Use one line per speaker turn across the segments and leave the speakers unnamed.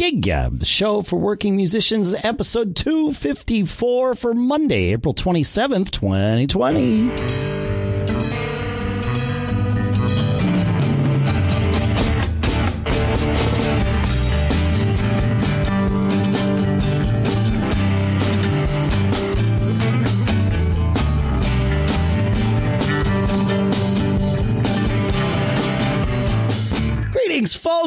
Gig Gab, the show for working musicians, episode 254 for Monday, April 27th, 2020.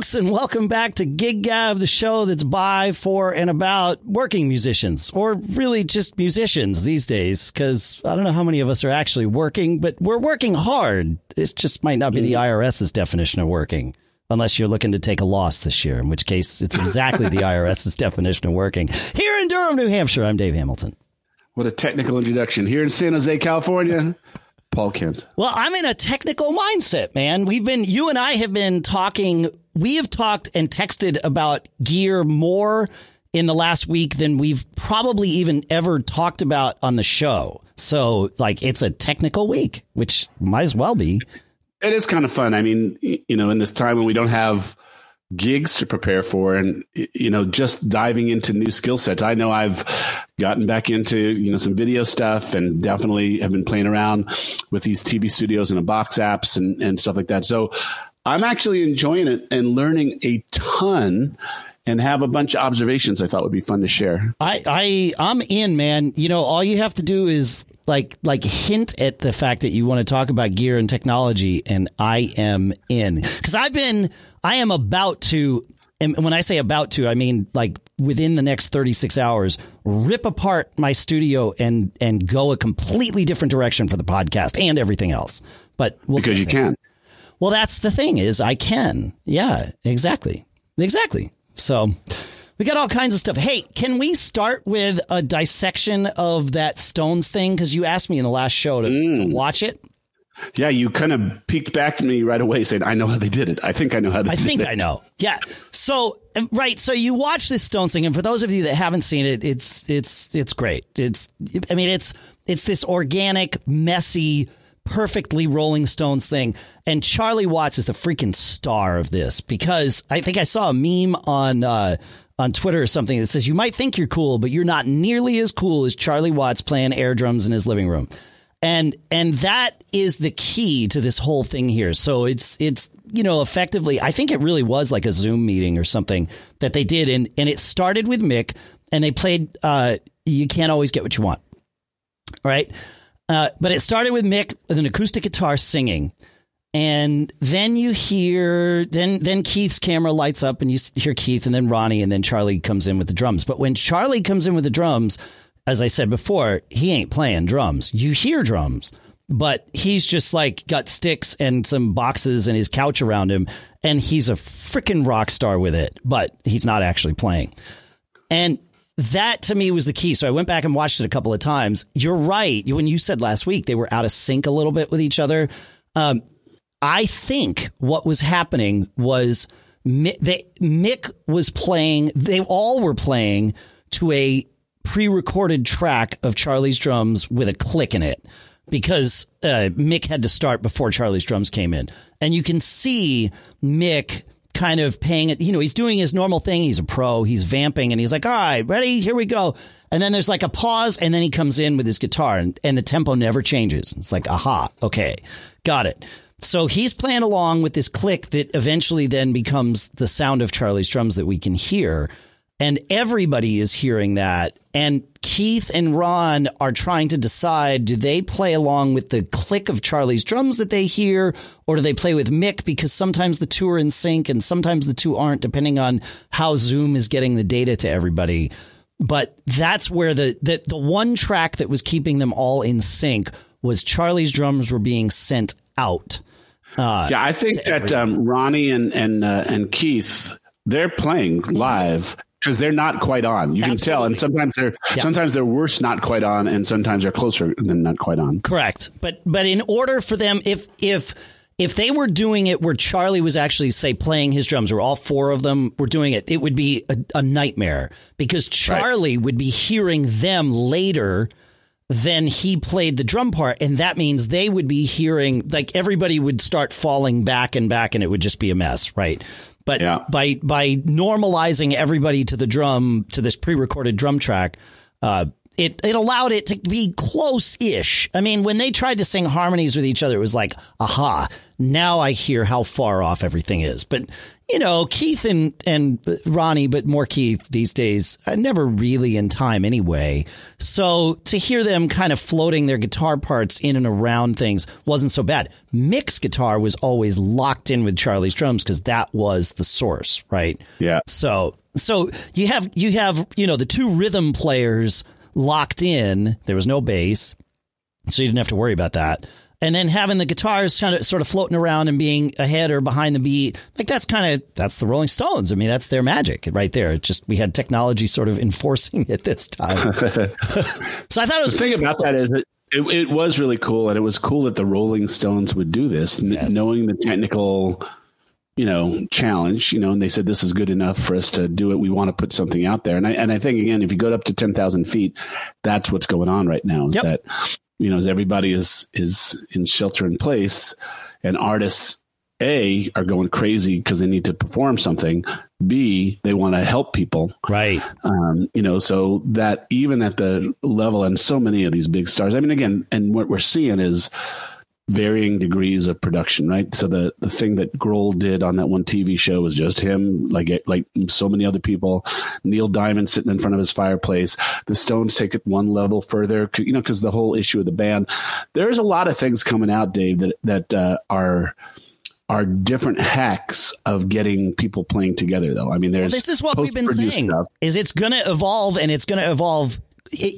Folks, and welcome back to Gig Gab, the show that's by, for, and about working musicians, or really just musicians these days, because I don't know how many of us are actually working, but we're working hard. It just might not be the mm. IRS's definition of working. Unless you're looking to take a loss this year, in which case it's exactly the IRS's definition of working. Here in Durham, New Hampshire, I'm Dave Hamilton.
What a technical introduction. Here in San Jose, California, Paul Kent.
Well, I'm in a technical mindset, man. We've been, you and I have been talking, we have talked and texted about gear more in the last week than we've probably even ever talked about on the show. So, like, it's a technical week, which might as well be.
It is kind of fun. I mean, you know, in this time when we don't have gigs to prepare for and you know just diving into new skill sets i know i've gotten back into you know some video stuff and definitely have been playing around with these tv studios and box apps and, and stuff like that so i'm actually enjoying it and learning a ton and have a bunch of observations i thought would be fun to share
i i i'm in man you know all you have to do is like like hint at the fact that you want to talk about gear and technology and i am in because i've been I am about to, and when I say about to, I mean like within the next 36 hours, rip apart my studio and and go a completely different direction for the podcast and everything else. But
we'll because you can.
Well, that's the thing is I can. Yeah, exactly. Exactly. So we got all kinds of stuff. Hey, can we start with a dissection of that Stones thing? Because you asked me in the last show to, mm. to watch it.
Yeah, you kind of peeked back to me right away saying, I know how they did it. I think I know how they
I
think
it. I know. Yeah. So, right. So you watch this Stones thing. And for those of you that haven't seen it, it's, it's, it's great. It's, I mean, it's, it's this organic, messy, perfectly Rolling Stones thing. And Charlie Watts is the freaking star of this because I think I saw a meme on, uh, on Twitter or something that says, you might think you're cool, but you're not nearly as cool as Charlie Watts playing air drums in his living room. And and that is the key to this whole thing here. So it's it's you know effectively i think it really was like a zoom meeting or something that they did. And and it started with mick and they played uh you can't always get what you want right uh, but it started with mick with an acoustic guitar singing and then you hear then then Keith's camera lights up and you hear Keith and then Ronnie and then Charlie comes in with the drums. But when Charlie comes in with the drums, as I said before, he ain't playing drums. You hear drums, but he's just like got sticks and some boxes and his couch around him, and he's a freaking rock star with it, but he's not actually playing. And that to me was the key. So I went back and watched it a couple of times. You're right. When you said last week they were out of sync a little bit with each other, um, I think what was happening was Mick, they, Mick was playing, they all were playing to a pre-recorded track of Charlie's drums with a click in it because uh, Mick had to start before Charlie's drums came in, and you can see Mick kind of paying it. You know, he's doing his normal thing. He's a pro. He's vamping, and he's like, "All right, ready? Here we go." And then there's like a pause, and then he comes in with his guitar, and, and the tempo never changes. It's like, aha, okay, got it. So he's playing along with this click that eventually then becomes the sound of Charlie's drums that we can hear. And everybody is hearing that. And Keith and Ron are trying to decide do they play along with the click of Charlie's drums that they hear, or do they play with Mick? Because sometimes the two are in sync and sometimes the two aren't, depending on how Zoom is getting the data to everybody. But that's where the, the, the one track that was keeping them all in sync was Charlie's drums were being sent out.
Uh, yeah, I think that um, Ronnie and and uh, and Keith they're playing live because they're not quite on. You Absolutely. can tell, and sometimes they're yeah. sometimes they're worse not quite on, and sometimes they're closer than not quite on.
Correct, but but in order for them, if if if they were doing it where Charlie was actually say playing his drums, or all four of them were doing it, it would be a, a nightmare because Charlie right. would be hearing them later than he played the drum part. And that means they would be hearing, like, everybody would start falling back and back and it would just be a mess, right? But
Yeah.
by by normalizing everybody to the drum to this pre-recorded drum track, uh, it it allowed it to be close-ish. I mean, when they tried to sing harmonies with each other, it was like, aha! Now I hear how far off everything is. But you know, Keith and and Ronnie, but more Keith these days, are never really in time anyway. So to hear them kind of floating their guitar parts in and around things wasn't so bad. Mick's guitar was always locked in with Charlie's drums because that was the source, right?
Yeah.
So so you have you have you know the two rhythm players locked in. There was no bass, so you didn't have to worry about that. And then having the guitars kind of sort of floating around and being ahead or behind the beat, like that's kind of that's the Rolling Stones. I mean, that's their magic right there. It's just we had technology sort of enforcing it this time. so I thought it was
The thing about that is that it, it was really cool, and it was cool that the Rolling Stones would do this,
Yes.
knowing the technical, you know, challenge. You know, and they said this is good enough for us to do it. We want to put something out there, and I and I think again, if you go up to ten thousand feet, that's what's going on right now. Is
Yep.
that you know, as everybody is is in shelter in place, and artists a are going crazy because they need to perform something. B they want to help people.
right.
Um, you know, so that even at the level and so many of these big stars, I mean, again, and what we're seeing is varying degrees of production, right? So the, the thing that Grohl did on that one TV show was just him, like, like so many other people, Neil Diamond sitting in front of his fireplace. The Stones take it one level further, you know, cause the whole issue of the band, there's a lot of things coming out, Dave, that, that, uh, are, are different hacks of getting people playing together though. I mean, there's
This is what we've been saying
stuff.
is it's going to evolve and it's going to evolve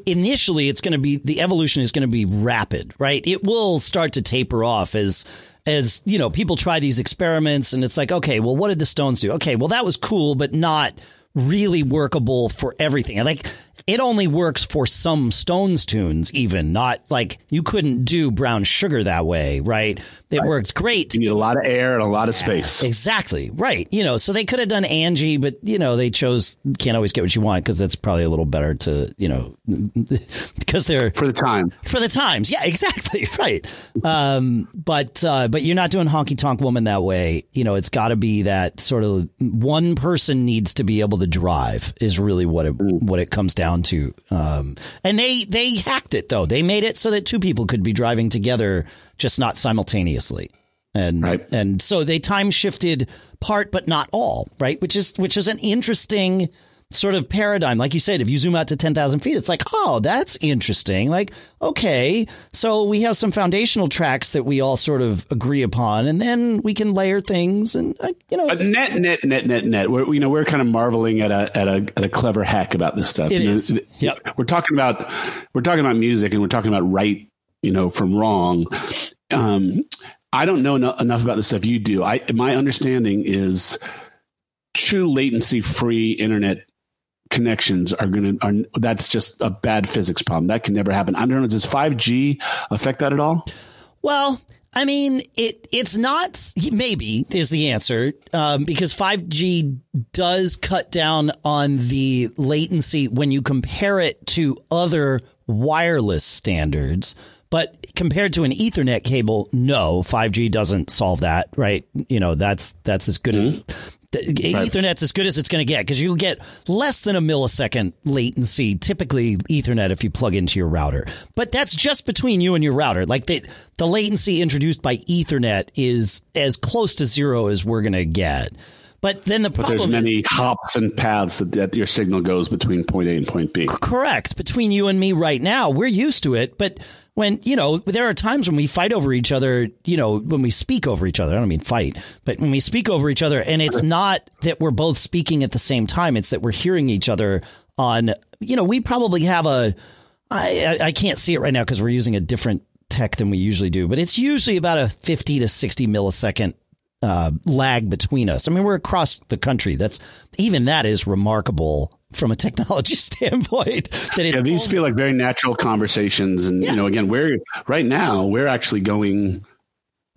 initially it's going to be the evolution is going to be rapid right? It will start to taper off as as you know people try these experiments and it's like okay well what did the stones do? Okay well that was cool but not really workable for everything. Like it only works for some stones tunes even not like you couldn't do brown sugar that way right it worked great
You need a lot of air and a lot of space.
Exactly. Right. You know, so they could have done Angie, but you know, they chose can't always get what you want because that's probably a little better to, you know, because they're
for the time.
for the times. Yeah, exactly. Right. Um, but uh, but you're not doing honky tonk woman that way. You know, it's got to be that sort of one person needs to be able to drive is really what it what it comes down to. Um, and they they hacked it though. They made it so that two people could be driving together, just not simultaneously. And
Right.
and so they time shifted part, but not all. Right, which is which is an interesting sort of paradigm. Like you said, if you zoom out to 10,000 feet, it's like, oh, that's interesting. Like, okay, so we have some foundational tracks that we all sort of agree upon, and then we can layer things and, uh, you know,
But net, net, net, net, net. We're, you know, we're kind of marveling at a, at a, at a clever hack about this stuff.
It
You know.
Yep.
We're talking about, we're talking about music and we're talking about right, you know, from wrong. Um, I don't know eno- enough about this stuff you do. I, my understanding is true latency free internet connections are going to, are, that's just a bad physics problem. That can never happen. I don't know. Does 5G affect that at all?
Well, I mean, it it's not maybe is the answer um, because 5G does cut down on the latency when you compare it to other wireless standards. But compared to an Ethernet cable, no, 5G doesn't solve that, right? You know, that's that's as good as Ethernet's as good as it's going to get because you'll get less than a millisecond latency, typically Ethernet, if you plug into your router. But that's just between you and your router. Like the, the latency introduced by Ethernet is as close to zero as we're going to get. But then the
But
problem
there's many
is,
hops and paths that, that your signal goes between point A and point B.
correct between you and me right now. We're used to it, but when you know there are times when we fight over each other. You know when we speak over each other. I don't mean fight, but when we speak over each other, and it's not that we're both speaking at the same time. It's that we're hearing each other on. You know, we probably have a i i can't see it right now because we're using a different tech than we usually do, but it's usually about a fifty to sixty millisecond uh, lag between us. I mean, we're across the country. That's even that is remarkable from a technology standpoint. That
Yeah, these feel like very natural conversations, and you know, again, we're right now we're actually going.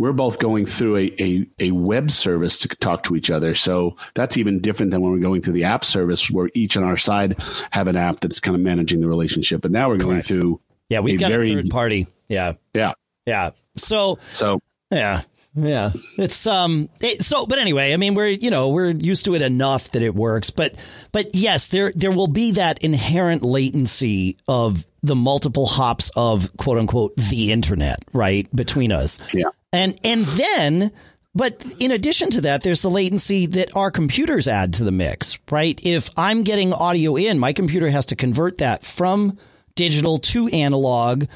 We're both going through a, a, a web service to talk to each other. So that's even different than when we're going through the app service where each on our side have an app that's kind of managing the relationship. But now we're going through
yeah, we've
a
got
very-
a third party. Yeah,
yeah.
yeah. So
So
yeah, Yeah, it's um. It, so, but anyway, I mean, we're you know we're used to it enough that it works. But but yes, there there will be that inherent latency of the multiple hops of quote unquote the internet right between us.
Yeah,
and and then. But in addition to that, there's the latency that our computers add to the mix, right? If I'm getting audio in, my computer has to convert that from digital to analog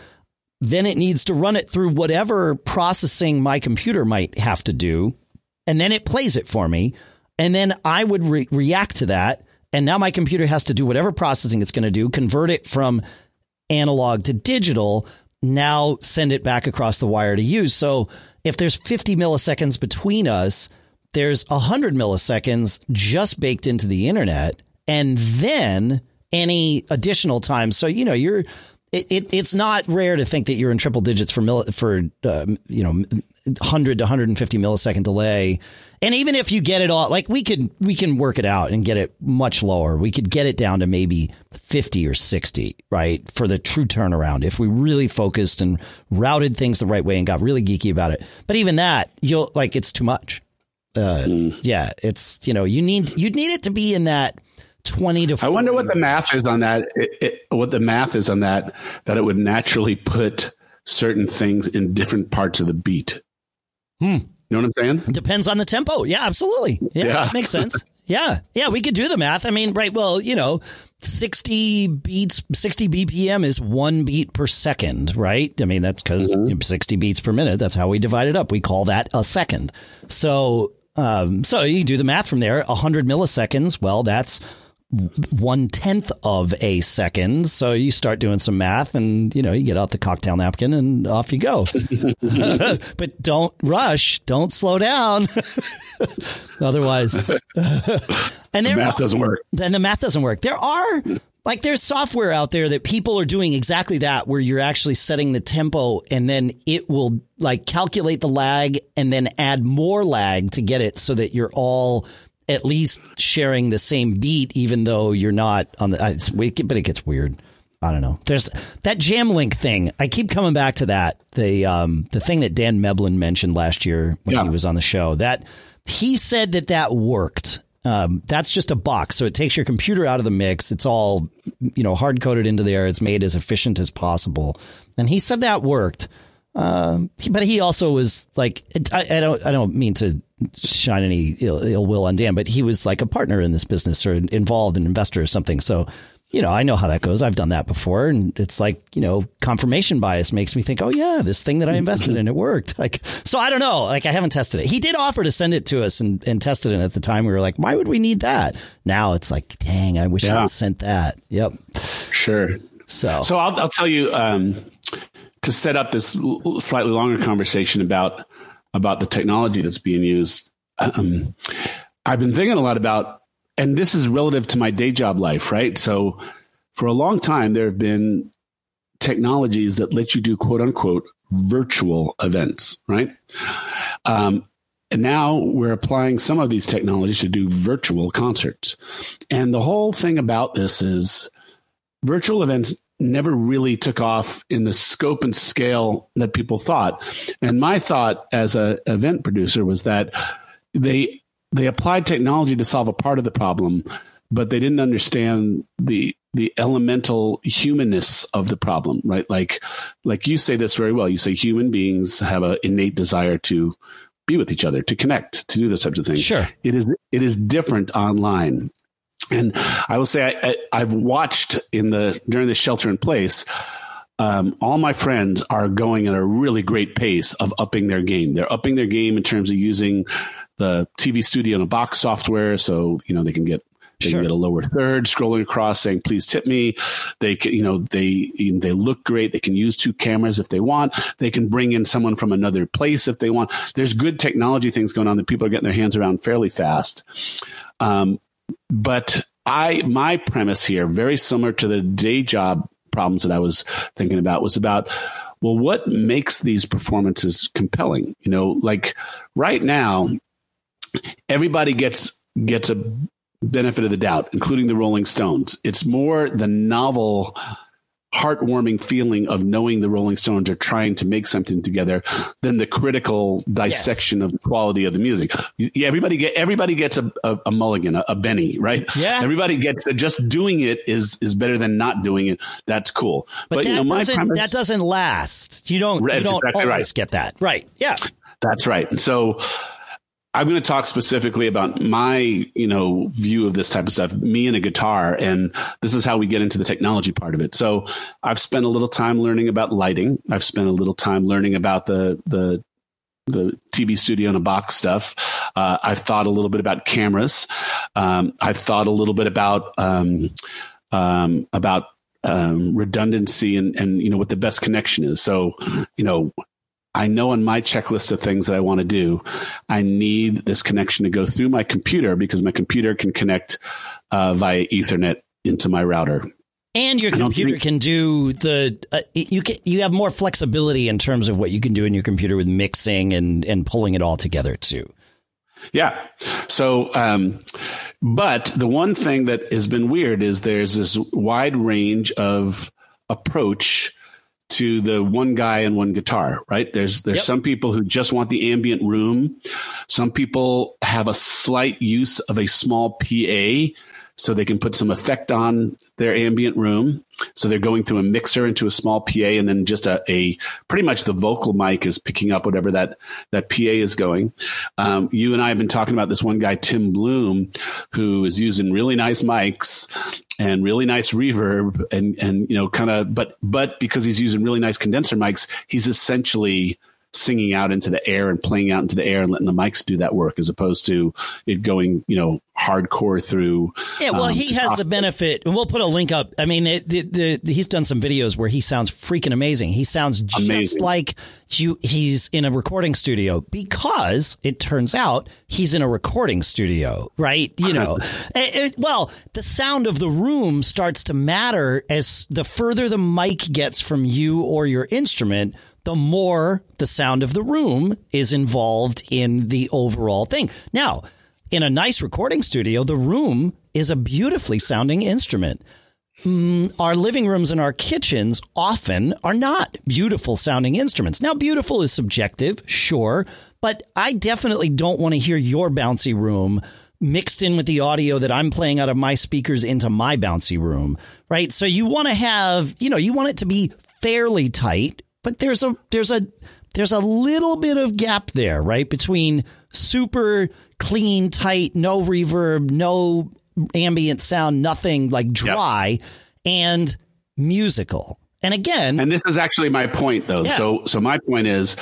then it needs to run it through whatever processing my computer might have to do. And then it plays it for me. And then I would re- react to that. And now my computer has to do whatever processing it's going to do, convert it from analog to digital, now send it back across the wire to you. So if there's 50 milliseconds between us, there's 100 milliseconds just baked into the internet. And then any additional time. So, you know, you're it, it, it's not rare to think that you're in triple digits for milli, for uh, you know 100 to 150 millisecond delay. And even if you get it all like we could we can work it out and get it much lower. We could get it down to maybe 50 or 60 right for the true turnaround if we really focused and routed things the right way and got really geeky about it. But even that you'll like it's too much. Uh, mm. yeah it's you know you need you need it to be in that 20 to 40.
I wonder what the math is on that. It, it, what the math is on that, that it would naturally put certain things in different parts of the beat.
Hmm.
You know what I'm saying?
Depends on the tempo. Yeah, absolutely. Yeah, yeah. makes sense. Yeah. Yeah, we could do the math. I mean, right. Well, you know, 60 beats, 60 BPM is one beat per second, right? I mean, that's because mm-hmm. 60 beats per minute. That's how we divide it up. We call that a second. So, um, so you do the math from there. 100 milliseconds. Well, that's one tenth of a second. So you start doing some math and, you know, you get out the cocktail napkin and off you go. but don't rush. Don't slow down. Otherwise, and
the math doesn't work.
Then the math doesn't work. There are like there's software out there that people are doing exactly that where you're actually setting the tempo and then it will like calculate the lag and then add more lag to get it so that you're all at least sharing the same beat, even though you're not on the. It's, but it gets weird. I don't know. There's that Jamlink thing. I keep coming back to that. The um the thing that Dan Meblin mentioned last year when yeah. he was on the show. That he said that that worked. Um, that's just a box, so it takes your computer out of the mix. It's all you know hard coded into there. It's made as efficient as possible, and he said that worked. Um, but he also was like, I, I, don't, I don't mean to shine any Ill, Ill, will on Dan, but he was like a partner in this business or involved, an investor or something. So, you know, I know how that goes. I've done that before, and it's like, you know, confirmation bias makes me think, oh yeah, this thing that I invested in, it worked. Like, so I don't know. Like, I haven't tested it. He did offer to send it to us and, and tested it at the time. We were like, why would we need that? Now it's like, dang, I wish yeah. I'd sent that. Yep.
Sure.
So,
so I'll, I'll tell you. Um, to set up this slightly longer conversation about about the technology that's being used, um, I've been thinking a lot about, and this is relative to my day job life, right? So, for a long time, there have been technologies that let you do quote unquote virtual events, right? Um, and now we're applying some of these technologies to do virtual concerts. And the whole thing about this is virtual events never really took off in the scope and scale that people thought. And my thought as a event producer was that they they applied technology to solve a part of the problem, but they didn't understand the the elemental humanness of the problem, right? Like like you say this very well. You say human beings have an innate desire to be with each other, to connect, to do those types of things.
Sure.
It is it is different online. And I will say I, I, have watched in the during the shelter in place. Um, all my friends are going at a really great pace of upping their game. They're upping their game in terms of using the TV studio in a box software, so you know they can get they sure. can get a lower third scrolling across saying please tip me they can you know they they look great they can use two cameras if they want they can bring in someone from another place if they want there's good technology things going on that people are getting their hands around fairly fast um, but I my premise here, very similar to the day job problems that I was thinking about, was about well, what makes these performances compelling? You know, like right now, everybody gets gets a benefit of the doubt, including the Rolling Stones. It's more the novel heartwarming feeling of knowing the Rolling Stones are trying to make something together than the critical dissection yes. of the quality of the music. Everybody get everybody gets a, a, a mulligan, a, a, Benny, right?
Yeah.
Everybody gets a, just doing it is is better than not doing it. That's cool.
But, but you know, my premise, that doesn't last. You don't you don't exactly always right. get that. Right. Yeah.
That's right. So I'm going to talk specifically about my, you know, view of this type of stuff, me and a guitar. And this is how we get into the technology part of it. So I've spent a little time learning about lighting. I've spent a little time learning about the, the, the TV studio in a box stuff. Uh, I've thought a little bit about cameras. Um, I've thought a little bit about, um, um, about um, redundancy and, and you know what the best connection is. So, you know, I know on my checklist of things that I want to do, I need this connection to go through my computer because my computer can connect uh, via Ethernet into my router.
And your computer think, can do the uh, you can you have more flexibility in terms of what you can do in your computer with mixing and and pulling it all together too.
Yeah. So, um, but the one thing that has been weird is there's this wide range of approach to the one guy and one guitar, right? There's there's yep. some people who just want the ambient room. Some people have a slight use of a small PA so they can put some effect on their ambient room. So they're going through a mixer into a small PA and then just a, a pretty much the vocal mic is picking up whatever that, that PA is going. Um, you and I have been talking about this one guy, Tim Bloom, who is using really nice mics and really nice reverb and and you know kind of but but because he's using really nice condenser mics he's essentially singing out into the air and playing out into the air and letting the mics do that work as opposed to it going, you know, hardcore through.
Yeah, well, um, he has the benefit, and we'll put a link up. I mean, it, the, the, he's done some videos where he sounds freaking amazing. He sounds just amazing. like you, he's in a recording studio because it turns out he's in a recording studio, right? You know, it, it, well, the sound of the room starts to matter as the further the mic gets from you or your instrument the more the sound of the room is involved in the overall thing. Now, in a nice recording studio, the room is a beautifully sounding instrument. Mm, our living rooms and our kitchens often are not beautiful sounding instruments. Now, beautiful is subjective, sure, but I definitely don't want to hear your bouncy room mixed in with the audio that I'm playing out of my speakers into my bouncy room, right? So you want to have, you know, you want it to be fairly tight but there's a there's a there's a little bit of gap there, right? Between super clean, tight, no reverb, no ambient sound, nothing like dry, yep. and musical. And again,
and this is actually my point, though. Yeah. So, so my point is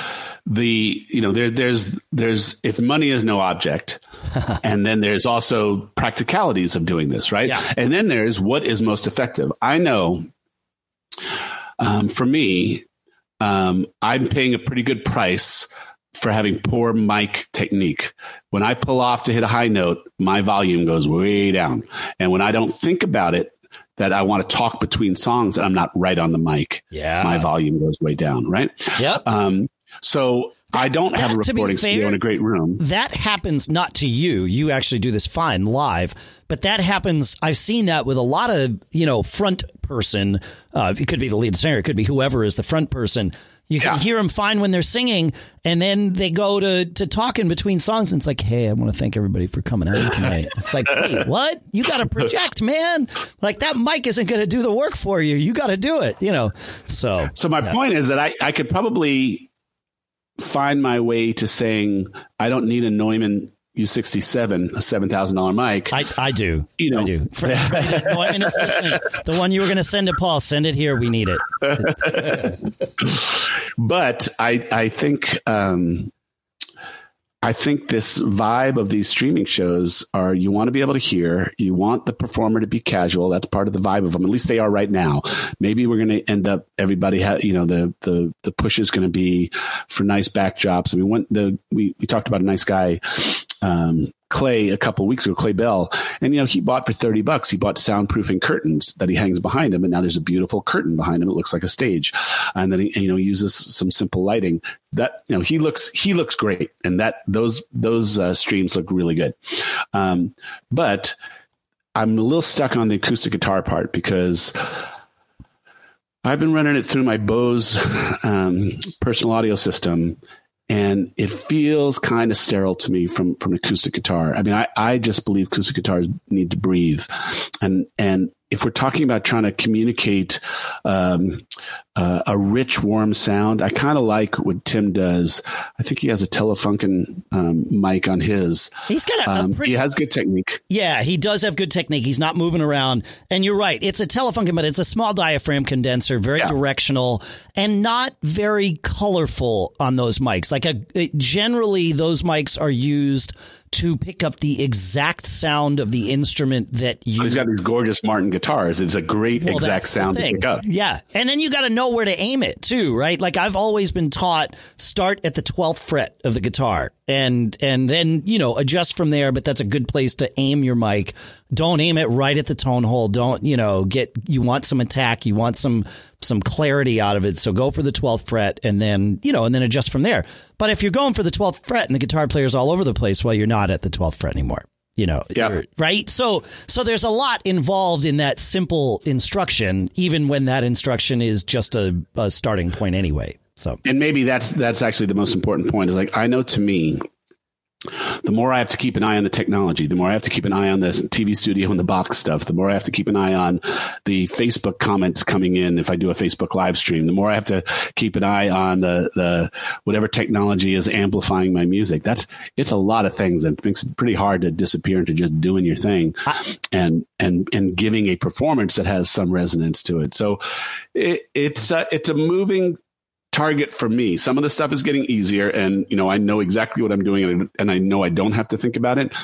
the you know there there's there's if money is no object, and then there's also practicalities of doing this, right?
Yeah.
And then there's what is most effective. I know, um, for me, um, I'm paying a pretty good price for having poor mic technique. When I pull off to hit a high note, my volume goes way down. And when I don't think about it, that I want to talk between songs and I'm not right on the mic,
yeah.
my volume goes way down, right?
Yep.
Um, so I don't have a recording fair, studio in a great room.
That happens not to you. You actually do this fine live, but that happens. I've seen that with a lot of you know front person. Uh, it could be the lead singer. It could be whoever is the front person. You can yeah. hear them fine when they're singing, and then they go to to talk in between songs, and it's like, "Hey, I want to thank everybody for coming out tonight." It's like, "Wait, what? You got to project, man! Like that mic isn't going to do the work for you. You got to do it." You know. So,
so my yeah. point is that I I could probably find my way to saying I don't need a Neumann U67, a seven thousand dollar mic.
I, I do. You know, I do. For, Neumann is listening. The one you were going to send to Paul, send it here. We need it.
but I I think um, I think this vibe of these streaming shows are you want to be able to hear, you want the performer to be casual. That's part of the vibe of them. At least they are right now. Maybe we're going to end up everybody, ha- you know, the the the push is going to be for nice backdrops. I mean, the we we talked about a nice guy um, Clay a couple weeks ago, Clay Bell, and you know he bought for thirty bucks. He bought soundproofing curtains that he hangs behind him, and now there's a beautiful curtain behind him. It looks like a stage, and then he you know uses some simple lighting. That you know he looks he looks great, and that those those uh, streams look really good. Um, but I'm a little stuck on the acoustic guitar part because I've been running it through my Bose um, personal audio system, and it feels kind of sterile to me from from acoustic guitar. I mean, I, I just believe acoustic guitars need to breathe, and and if we're talking about trying to communicate um, uh, a rich, warm sound, I kind of like what Tim does. I think he has a Telefunken um, mic on his.
He's got a, a
Um,
pretty.
he has good technique.
yeah, he does have good technique. He's not moving around. And you're right. It's a Telefunken, but it's a small diaphragm condenser, very
Yeah.
directional and not very colorful on those mics. Like a, it- generally those mics are used to pick up the exact sound of the instrument that you
He's got these gorgeous Martin guitars. It's a great
Well,
exact sound to pick up.
Yeah. And then you got to know where to aim it too, right? Like I've always been taught start at the 12th fret of the guitar and and then, you know, adjust from there, but that's a good place to aim your mic. Don't aim it right at the tone hole. Don't, you know, get you want some attack, you want some some clarity out of it. So go for the 12th fret and then, you know, and then adjust from there. But if you're going for the 12th fret and the guitar player's all over the place, well, you're not at the 12th fret anymore. You know,
Yeah.
right? So, so there's a lot involved in that simple instruction, even when that instruction is just a, a starting point anyway. So,
and maybe that's that's actually the most important point is like i know to me the more i have to keep an eye on the technology the more i have to keep an eye on the tv studio and the box stuff the more i have to keep an eye on the facebook comments coming in if i do a facebook live stream the more i have to keep an eye on the the whatever technology is amplifying my music. That's it's a lot of things and it makes it pretty hard to disappear into just doing your thing and and and giving a performance that has some resonance to it. So it, it's uh, it's a moving target for me. Some of the stuff is getting easier and, you know, I know exactly what I'm doing and, and I know I don't have to think about it.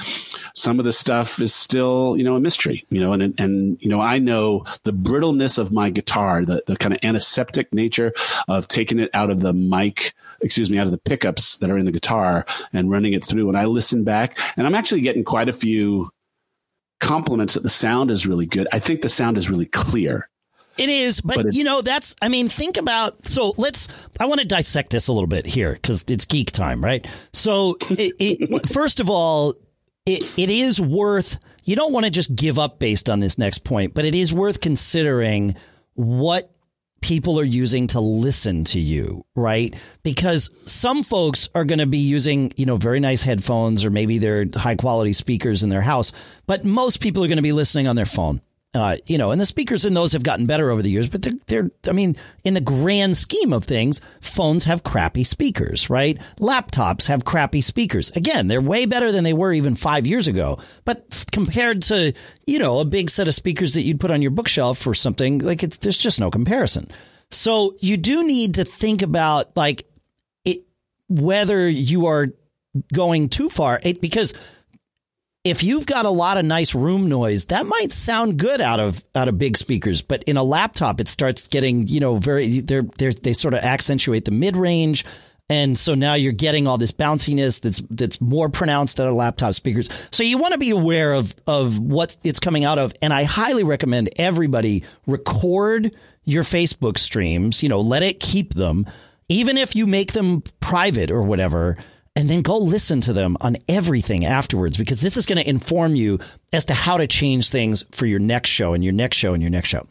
Some of the stuff is still, you know, a mystery, you know, and, and, you know, I know the brittleness of my guitar, the, the kind of antiseptic nature of taking it out of the mic, excuse me, out of the pickups that are in the guitar and running it through. And I listen back and I'm actually getting quite a few compliments that the sound is really good. I think the sound is really clear.
It is, but,
But
you know, that's, I mean, think about, so let's, I want to dissect this a little bit here because it's geek time, right? So, it, it, first of all, it, it is worth, you don't want to just give up based on this next point, but it is worth considering what people are using to listen to you, right? Because some folks are going to be using, you know, very nice headphones or maybe they're high quality speakers in their house, but most people are going to be listening on their phone. Uh, you know, and the speakers in those have gotten better over the years, but they're, they're, I mean, in the grand scheme of things, phones have crappy speakers, right? Laptops have crappy speakers. Again, they're way better than they were even five years ago. But compared to, you know, a big set of speakers that you'd put on your bookshelf or something, like it's, there's just no comparison. So you do need to think about like it, whether you are going too far, it, because if you've got a lot of nice room noise, that might sound good out of out of big speakers, but in a laptop, it starts getting you know very they're they they sort of accentuate the mid range, and so now you're getting all this bounciness that's that's more pronounced out of laptop speakers. So you want to be aware of of what it's coming out of, and I highly recommend everybody record your Facebook streams. You know, let it keep them, even if you make them private or whatever and then go listen to them on everything afterwards because this is going to inform you as to how to change things for your next show and your next show and your next show.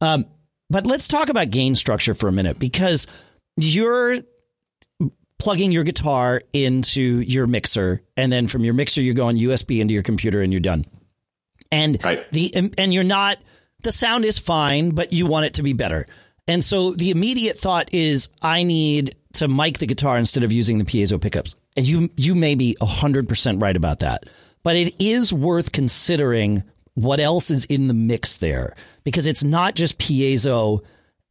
Um, but let's talk about gain structure for a minute because you're plugging your guitar into your mixer and then from your mixer you're going USB into your computer and you're done. And
Right.
the and you're not the sound is fine, but you want it to be better. And so the immediate thought is I need to mic the guitar instead of using the piezo pickups. And you you may be 100% right about that. But it is worth considering what else is in the mix there because it's not just piezo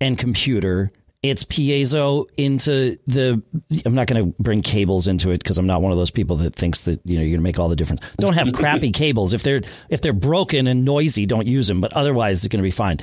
and computer. It's piezo into the. I'm not going to bring cables into it because I'm not one of those people that thinks that you know you're going to make all the difference. Don't have crappy cables if they're if they're broken and noisy. Don't use them, but otherwise they're going to be fine.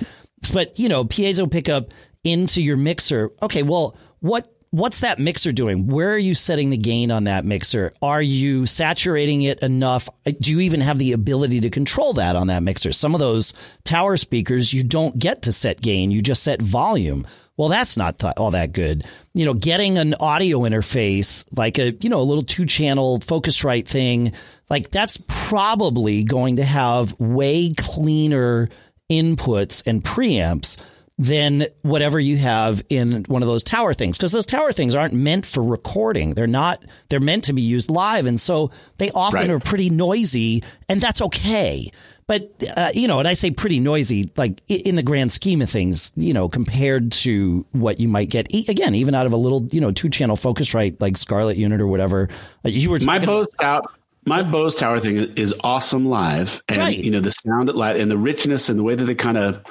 But you know, piezo pickup into your mixer. Okay, well, what what's that mixer doing? Where are you setting the gain on that mixer? Are you saturating it enough? Do you even have the ability to control that on that mixer? Some of those tower speakers, you don't get to set gain, you just set volume. Well, that's not th- all that good. You know, getting an audio interface like a, you know, a little two channel Focusrite thing, like that's probably going to have way cleaner inputs and preamps than whatever you have in one of those tower things because those tower things aren't meant for recording. They're not, they're meant to be used live. And so they often right. are pretty noisy and that's okay. But, uh, you know, and I say pretty noisy, like in the grand scheme of things, you know, compared to what you might get, again, even out of a little, you know, two channel Focusrite like Scarlett unit or whatever.
Uh, you were my Bose out. My Bose Tower thing is awesome live, and right. you know the sound at live and the richness and the way that they kind of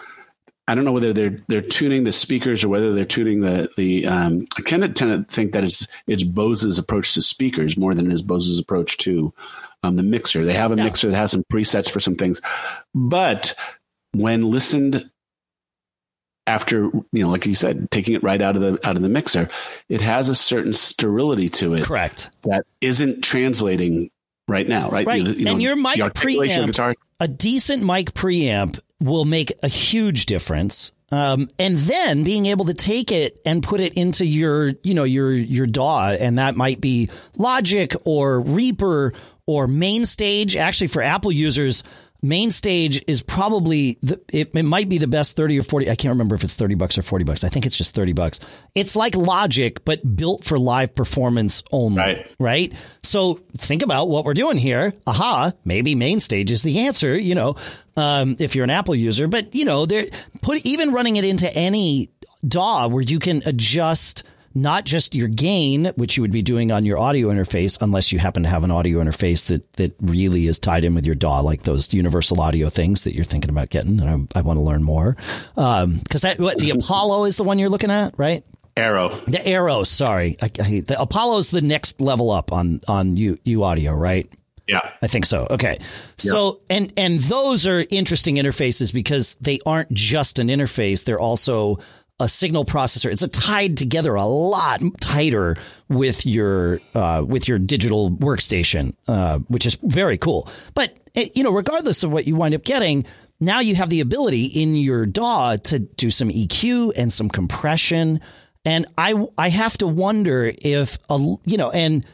I don't know whether they're they're tuning the speakers or whether they're tuning the the. Um, I kind of tend to think that it's it's Bose's approach to speakers more than it is Bose's approach to um, the mixer. They have a yeah. mixer that has some presets for some things, but when listened after you know, like you said, taking it right out of the out of the mixer, it has a certain sterility to it.
Correct.
That isn't translating right now. Right.
Right. You, you and your mic preamps, a decent mic preamp will make a huge difference. Um, and then being able to take it and put it into your, you know, your your DAW, and that might be Logic or Reaper or MainStage. Actually, for Apple users, MainStage is probably the, it, it, might be the best 30 or 40 I can't remember if it's 30 bucks or 40 bucks. I think it's just 30 bucks. It's like Logic but built for live performance only, right? right? So think about what we're doing here. Aha, maybe MainStage is the answer, you know, um, if you're an Apple user, but you know, they're put even running it into any DAW where you can adjust not just your gain, which you would be doing on your audio interface, unless you happen to have an audio interface that, that really is tied in with your DAW, like those universal audio things that you're thinking about getting. And I, I want to learn more. Um, cause that, what, the Apollo is the one you're looking at, right?
Arrow.
The Arrow. Sorry. I, I, the Apollo is the next level up on, on U, U audio, right?
Yeah.
I think so. Okay. So yeah. and and those are interesting interfaces because they aren't just an interface, they're also a signal processor. It's tied together a lot tighter with your uh, with your digital workstation, uh, which is very cool. But eh, you know, regardless of what you wind up getting, now you have the ability in your DAW to do some EQ and some compression. And I I have to wonder if a you know and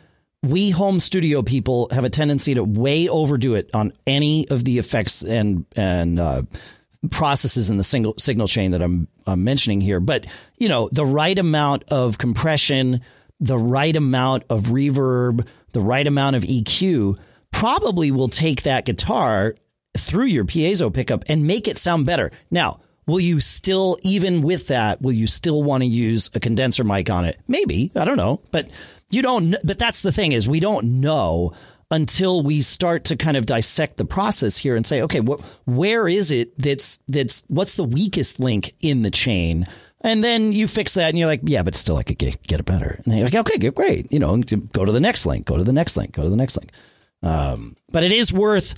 we home studio people have a tendency to way overdo it on any of the effects and and uh, processes in the single signal chain that I'm, I'm mentioning here. But, you know, the right amount of compression, the right amount of reverb, the right amount of EQ probably will take that guitar through your piezo pickup and make it sound better. Now, will you still, even with that, will you still want to use a condenser mic on it? Maybe. I don't know. But you don't, but that's the thing is we don't know until we start to kind of dissect the process here and say, okay, wh- where is it that's that's what's the weakest link in the chain? And then you fix that, and you're like, yeah, but still, I could get, get it better. And then you're like, okay, great. You know, go to the next link, go to the next link, go to the next link. Um, but it is worth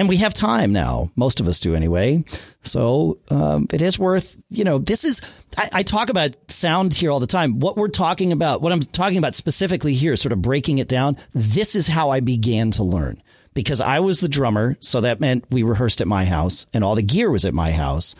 and we have time now. Most of us do anyway. So um, it is worth, you know, this is, I, I, talk about sound here all the time. What we're talking about, what I'm talking about specifically here, sort of breaking it down, this is how I began to learn because I was the drummer. So that meant we rehearsed at my house and all the gear was at my house.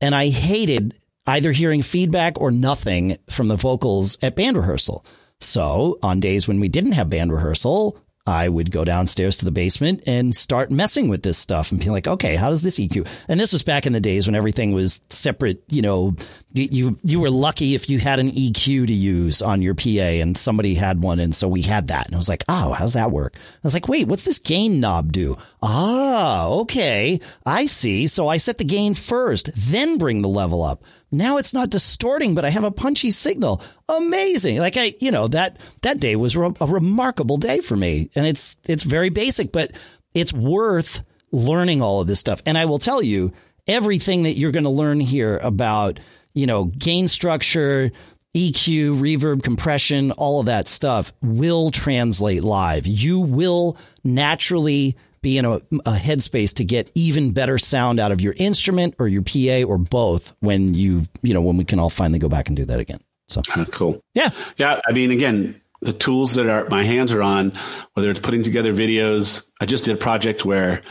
And I hated either hearing feedback or nothing from the vocals at band rehearsal. So on days when we didn't have band rehearsal, I would go downstairs to the basement and start messing with this stuff and be like, okay, how does this EQ? And this was back in the days when everything was separate. You know, you you were lucky if you had an EQ to use on your PA, and somebody had one, and so we had that. And I was like, oh, how does that work? I was like, wait, what's this gain knob do? Ah, okay, I see. So I set the gain first, then bring the level up. Now it's not distorting, but I have a punchy signal. Amazing. Like I, you know, that, that day was a remarkable day for me. And it's, it's very basic, but it's worth learning all of this stuff. And I will tell you everything that you're going to learn here about, you know, gain structure, EQ, reverb, compression, all of that stuff will translate live. You will naturally be in a, a headspace to get even better sound out of your instrument or your PA or both when you, you know, when we can all finally go back and do that again. So
uh, cool.
Yeah.
Yeah. I mean, again, the tools that are my hands are on, whether it's putting together videos. I just did a project where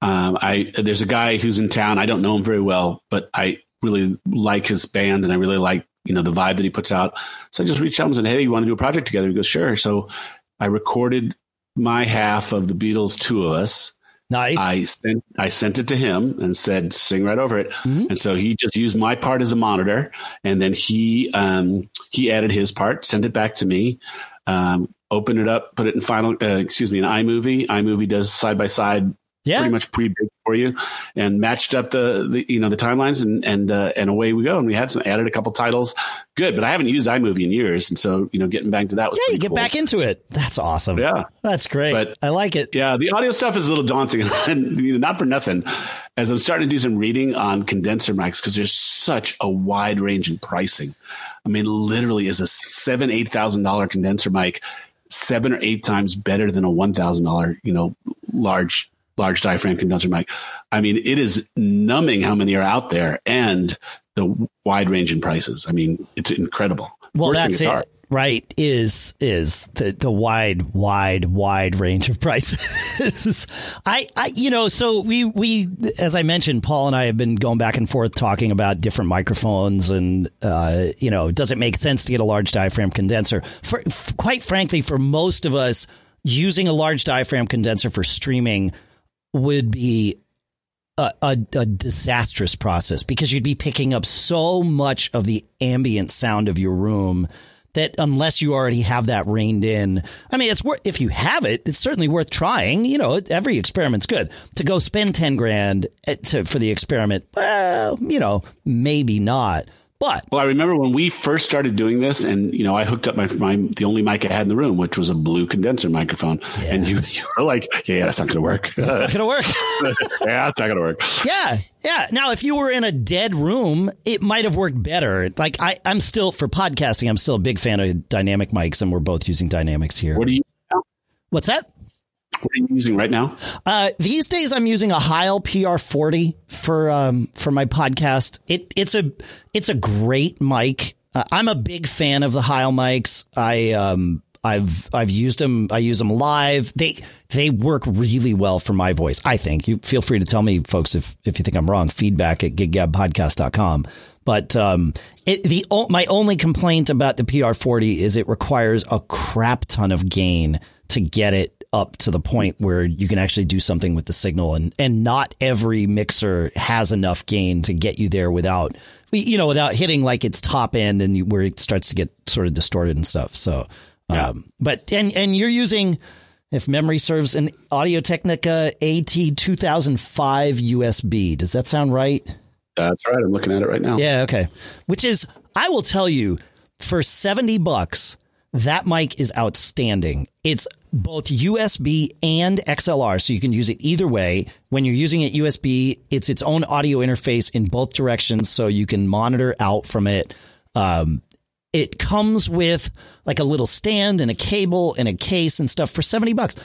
um, I there's a guy who's in town. I don't know him very well, but I really like his band and I really like you know the vibe that he puts out. So I just reached out and said, "Hey, you want to do a project together?" He goes, "Sure." So I recorded my half of the Beatles, two of us,
Nice.
I sent I sent it to him and said sing right over it, and so he just used my part as a monitor, and then he um, he added his part, sent it back to me, um, open it up, put it in final. Uh, excuse me, in iMovie. iMovie does side by side
yeah.
pretty much pre-baked for you and matched up the, the you know the timelines and and uh, and away we go. And we had some added a couple titles. Good but i haven't used imovie in years. And so you know getting back to that was
yeah you get
cool.
back into it. That's awesome.
Yeah.
That's great. But i like it.
yeah the audio stuff is a little daunting. And you know, not for nothing. As i'm starting to do some reading on condenser mics because there's such a wide range in pricing. I mean literally is a seven eight thousand dollar condenser mic seven or eight times better than a one thousand dollar you know large large diaphragm condenser mic. I mean, it is numbing how many are out there and the wide range in prices. I mean, it's incredible.
Well, that's it. Right is is the the wide wide wide range of prices. I I you know so we we as I mentioned Paul and I have been going back and forth talking about different microphones and uh, you know does it make sense to get a large diaphragm condenser? For, quite frankly, for most of us, using a large diaphragm condenser for streaming would be a, a, a, disastrous process because you'd be picking up so much of the ambient sound of your room that unless you already have that reined in, I mean, it's worth, if you have it, it's certainly worth trying. You know, every experiment's good to go spend 10 grand eh, to, for the experiment. Well, you know, maybe not. But
well, I remember when we first started doing this, and you know, I hooked up my, my the only mic I had in the room, which was a blue condenser microphone, yeah. and you, you were like, "Yeah, that's not going to work.
That's not going to work.
yeah, that's not going to work."
Yeah, yeah. Now, if you were in a dead room, it might have worked better. Like I, I'm still for podcasting. I'm still a big fan of dynamic mics, and we're both using dynamics here.
What do you?
What's that?
What are you using right now?
Uh, these days, I'm using a Heil PR40 for um, for my podcast. It it's a it's a great mic. Uh, I'm a big fan of the Heil mics. I um, I've I've used them. I use them live. They they work really well for my voice. I think. You feel free to tell me, folks, if if you think I'm wrong. Feedback at giggabpodcast.com. But um, it, the my only complaint about the PR40 is it requires a crap ton of gain to get it up to the point where you can actually do something with the signal. And and not every mixer has enough gain to get you there without you know without hitting like its top end and you, where it starts to get sort of distorted and stuff. So yeah. um but and and you're using if memory serves an Audio Technica AT 2005 USB does that sound right?
That's right. I'm looking at it right now.
Yeah okay. Which is I will tell you for 70 bucks that mic is outstanding. It's both USB and XLR, so you can use it either way. When you're using it USB, it's its own audio interface in both directions, so you can monitor out from it. Um, it comes with like a little stand and a cable and a case and stuff for 70 bucks.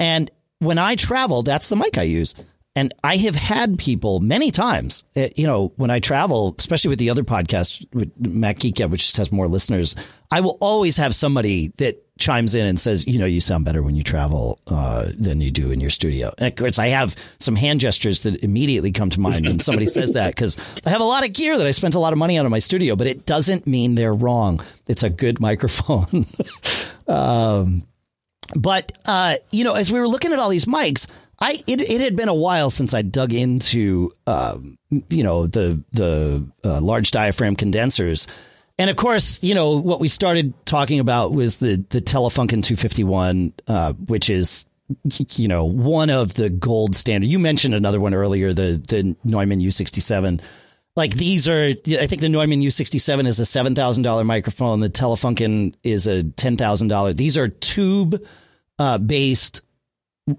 And when I travel, that's the mic I use. And I have had people many times, eh, you know, when I travel, especially with the other podcast, with Mac Geek which has more listeners, I will always have somebody that chimes in and says, you know, you sound better when you travel uh, than you do in your studio. And of course, I have some hand gestures that immediately come to mind when somebody says that because I have a lot of gear that I spent a lot of money on in my studio, but it doesn't mean they're wrong. It's a good microphone. um, but uh, you know, as we were looking at all these mics, I it, it had been a while since I dug into um, you know the the uh, large diaphragm condensers. And of course, you know what we started talking about was the the Telefunken 251, uh, which is you know one of the gold standard. You mentioned another one earlier, the the Neumann U67. Like these are, I think the Neumann U67 is a seven thousand dollar microphone. The Telefunken is a ten thousand dollar. These are tube uh, based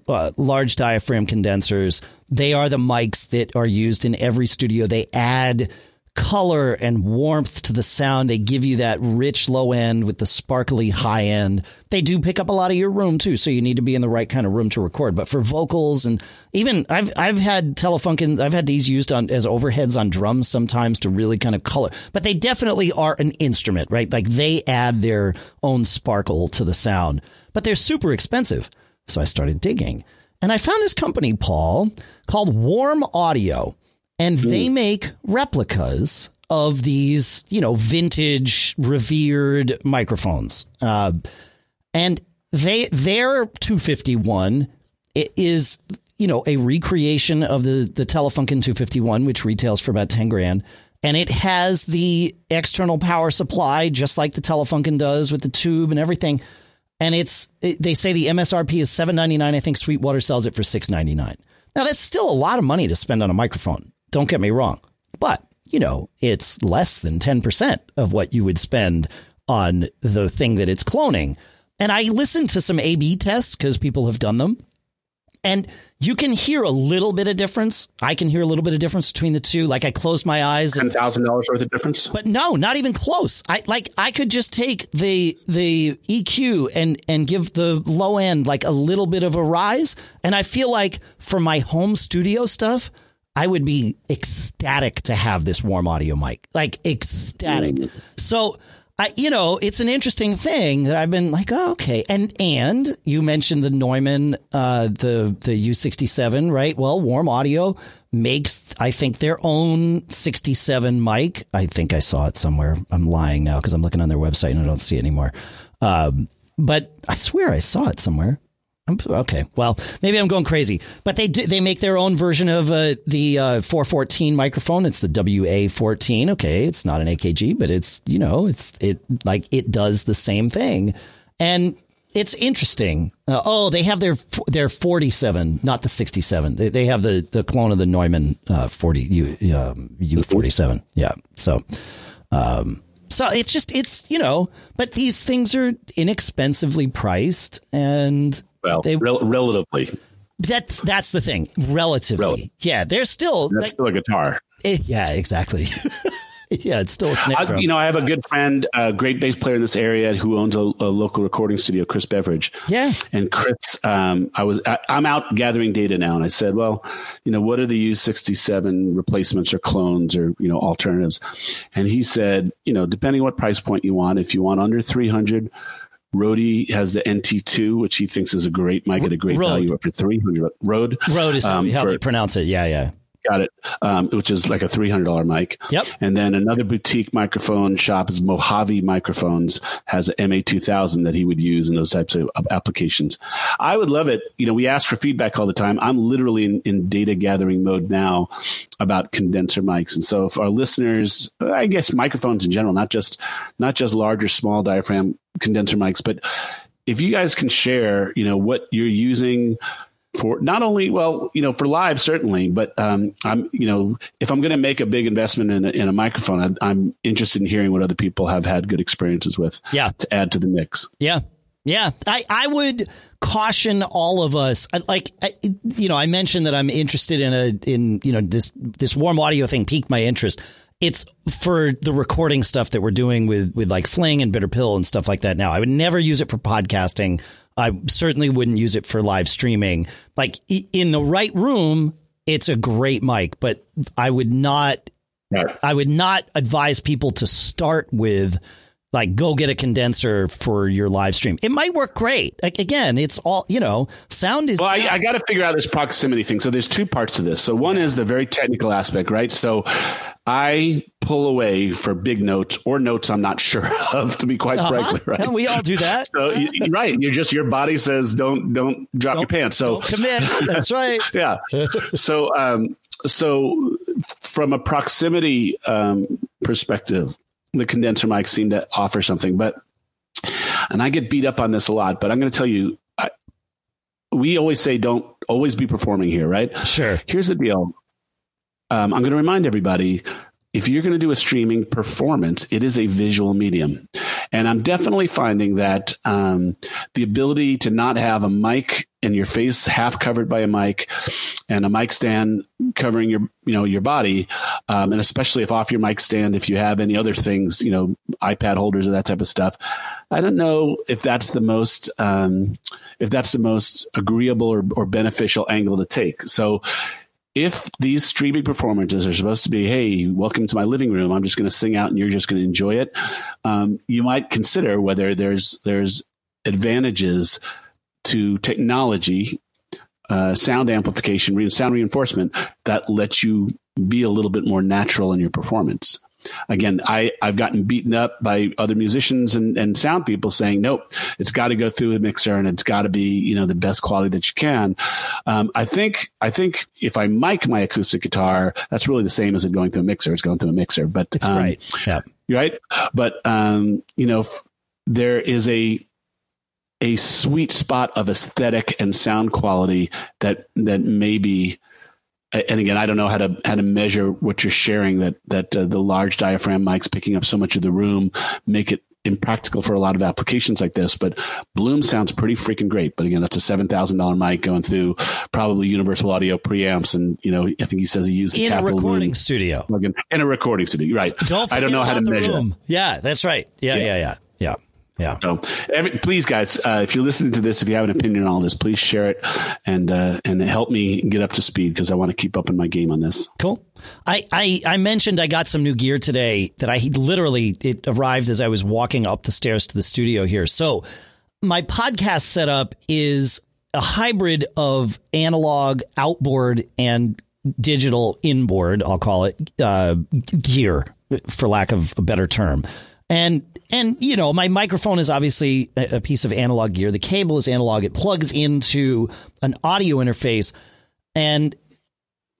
uh, large diaphragm condensers. They are the mics that are used in every studio. They add color and warmth to the sound. They give you that rich low end with the sparkly high end. They do pick up a lot of your room too, so you need to be in the right kind of room to record. But for vocals and even I've I've had Telefunken, I've had these used on as overheads on drums sometimes to really kind of color. But they definitely are an instrument, right? Like they add their own sparkle to the sound. But they're super expensive. So I started digging. And I found this company, Paul, called Warm Audio and they mm. make replicas of these, you know, vintage, revered microphones. Uh, and they their 251 is you know, a recreation of the the Telefunken 251, which retails for about 10 grand. And it has the external power supply, just like the Telefunken does with the tube and everything. And it's it, they say the MSRP is 7.99. I think Sweetwater sells it for 6.99. Now that's still a lot of money to spend on a microphone. Don't get me wrong, but you know it's less than 10% of what you would spend on the thing that it's cloning. And I listened to some A/B tests because people have done them, and you can hear a little bit of difference. I can hear a little bit of difference between the two. Like I closed my eyes.
Ten thousand dollars worth of difference.
But no, not even close. I like I could just take the the EQ and and give the low end like a little bit of a rise, and I feel like for my home studio stuff, I would be ecstatic to have this warm audio mic. Like ecstatic. So I, you know, it's an interesting thing that I've been like, oh, okay. And and you mentioned the Neumann, uh, the the U67, right? Well, Warm Audio makes, I think, their own 67 mic. I think I saw it somewhere. I'm lying now because I'm looking on their website and I don't see it anymore. Um, but I swear I saw it somewhere. I'm, okay, well, maybe I'm going crazy, but they do, they make their own version of uh, the uh, 414 microphone. It's the WA14. Okay, it's not an AKG, but it's you know it's it like it does the same thing, and it's interesting. Uh, oh, they have their their 47, not the 67. They, they have the the clone of the Neumann uh, 40 U um, U47. Yeah, so. Um, so it's just it's you know, but these things are inexpensively priced, and
well, they, rel- relatively.
That's that's the thing. Relatively, Relative. yeah. They're still
that's like, still a guitar.
It, eh, yeah, exactly. yeah, it's still a snare
I, You know, I have a good friend, a great bass player in this area who owns a, a local recording studio, Chris Beveridge.
Yeah.
And Chris, um, I was, I, am out gathering data now, and I said, well, you know, what are the U67 replacements or clones or you know alternatives? And he said, you know, depending what price point you want, if you want under 300 Rode has the NT2, which he thinks is a great mic at a great Rode. value up for 300.
Rode? Rode is um, how for, you pronounce it. Yeah, yeah.
Got it. Um, which is like a three hundred dollar mic.
Yep.
And then another boutique microphone shop is Mojave Microphones has an MA two thousand that he would use in those types of, of, applications. I would love it. You know, we ask for feedback all the time. I'm literally in, in data gathering mode now about condenser mics, and so if our listeners, I guess microphones in general, not just not just large or small diaphragm condenser mics, but if you guys can share, you know, what you're using for not only well you know for live certainly but um, i'm you know if i'm going to make a big investment in a, in a microphone I, am interested in hearing what other people have had good experiences with
yeah.
to add to the mix.
Yeah. Yeah. I i would caution all of us like I, you know i mentioned that i'm interested in a in you know this this warm audio thing piqued my interest. It's for the recording stuff that we're doing with with like fling and bitter pill and stuff like that now. I would never use it for podcasting I certainly wouldn't use it for live streaming. Like in the right room, it's a great mic, but I would not. I would not advise people to start with like go get a condenser for your live stream. It might work great. Like again, it's all you know. Sound is.
Well,
sound.
I, I got to figure out this proximity thing. So there's two parts to this. So one is the very technical aspect, right? So I pull away for big notes or notes I'm not sure of, to be quite uh-huh. frankly, right?
we all do that.
so you, right, you're just your body says don't don't drop don't, your pants. So
commit. That's right.
yeah. So um, so from a proximity um, perspective, the condenser mics seem to offer something, but and I get beat up on this a lot, but I'm going to tell you. I, we always say don't always be performing here, right?
Sure.
Here's the deal um, I'm going to remind everybody if you're going to do a streaming performance, it is a visual medium. And I'm definitely finding that um, the ability to not have a mic and your face half covered by a mic and a mic stand covering your you know your body um, and especially if off your mic stand if you have any other things you know ipad holders or that type of stuff i don't know if that's the most um, if that's the most agreeable or, or beneficial angle to take. So if these streaming performances are supposed to be, hey, welcome to my living room, I'm just going to sing out and you're just going to enjoy it, um, you might consider whether there's there's advantages to technology, uh, sound amplification, sound reinforcement that lets you be a little bit more natural in your performance. Again, I, I've gotten beaten up by other musicians and, and sound people saying, nope, it's got to go through a mixer and it's got to be, you know, the best quality that you can. Um, I think, I think if I mic my acoustic guitar, that's really the same as it going through a mixer. It's going through a mixer, but
that's um, right. Yeah.
Right. But, um, you know, f- there is a, a sweet spot of aesthetic and sound quality that, that maybe, and again, I don't know how to how to measure what you're sharing. That that uh, the large diaphragm mics picking up so much of the room make it impractical for a lot of applications like this. But Bloom sounds pretty freaking great. But again, that's a seven thousand dollar mic going through probably Universal Audio preamps, and you know, I think he says he used the
in
a
recording
room
studio.
In a recording studio, right?
Don't
I don't know how to measure.
Room. Yeah, that's right. Yeah, yeah, yeah, yeah. yeah. Yeah.
So, every, please, guys, uh, if you're listening to this, if you have an opinion on all this, please share it and uh, and help me get up to speed because I want to keep up in my game on this.
Cool. I, I I mentioned I got some new gear today that I literally it arrived as I was walking up the stairs to the studio here. So my podcast setup is a hybrid of analog outboard and digital inboard. I'll call it uh, gear, for lack of a better term. And and you know, my microphone is obviously a, a piece of analog gear. The cable is analog. It plugs into an audio interface. And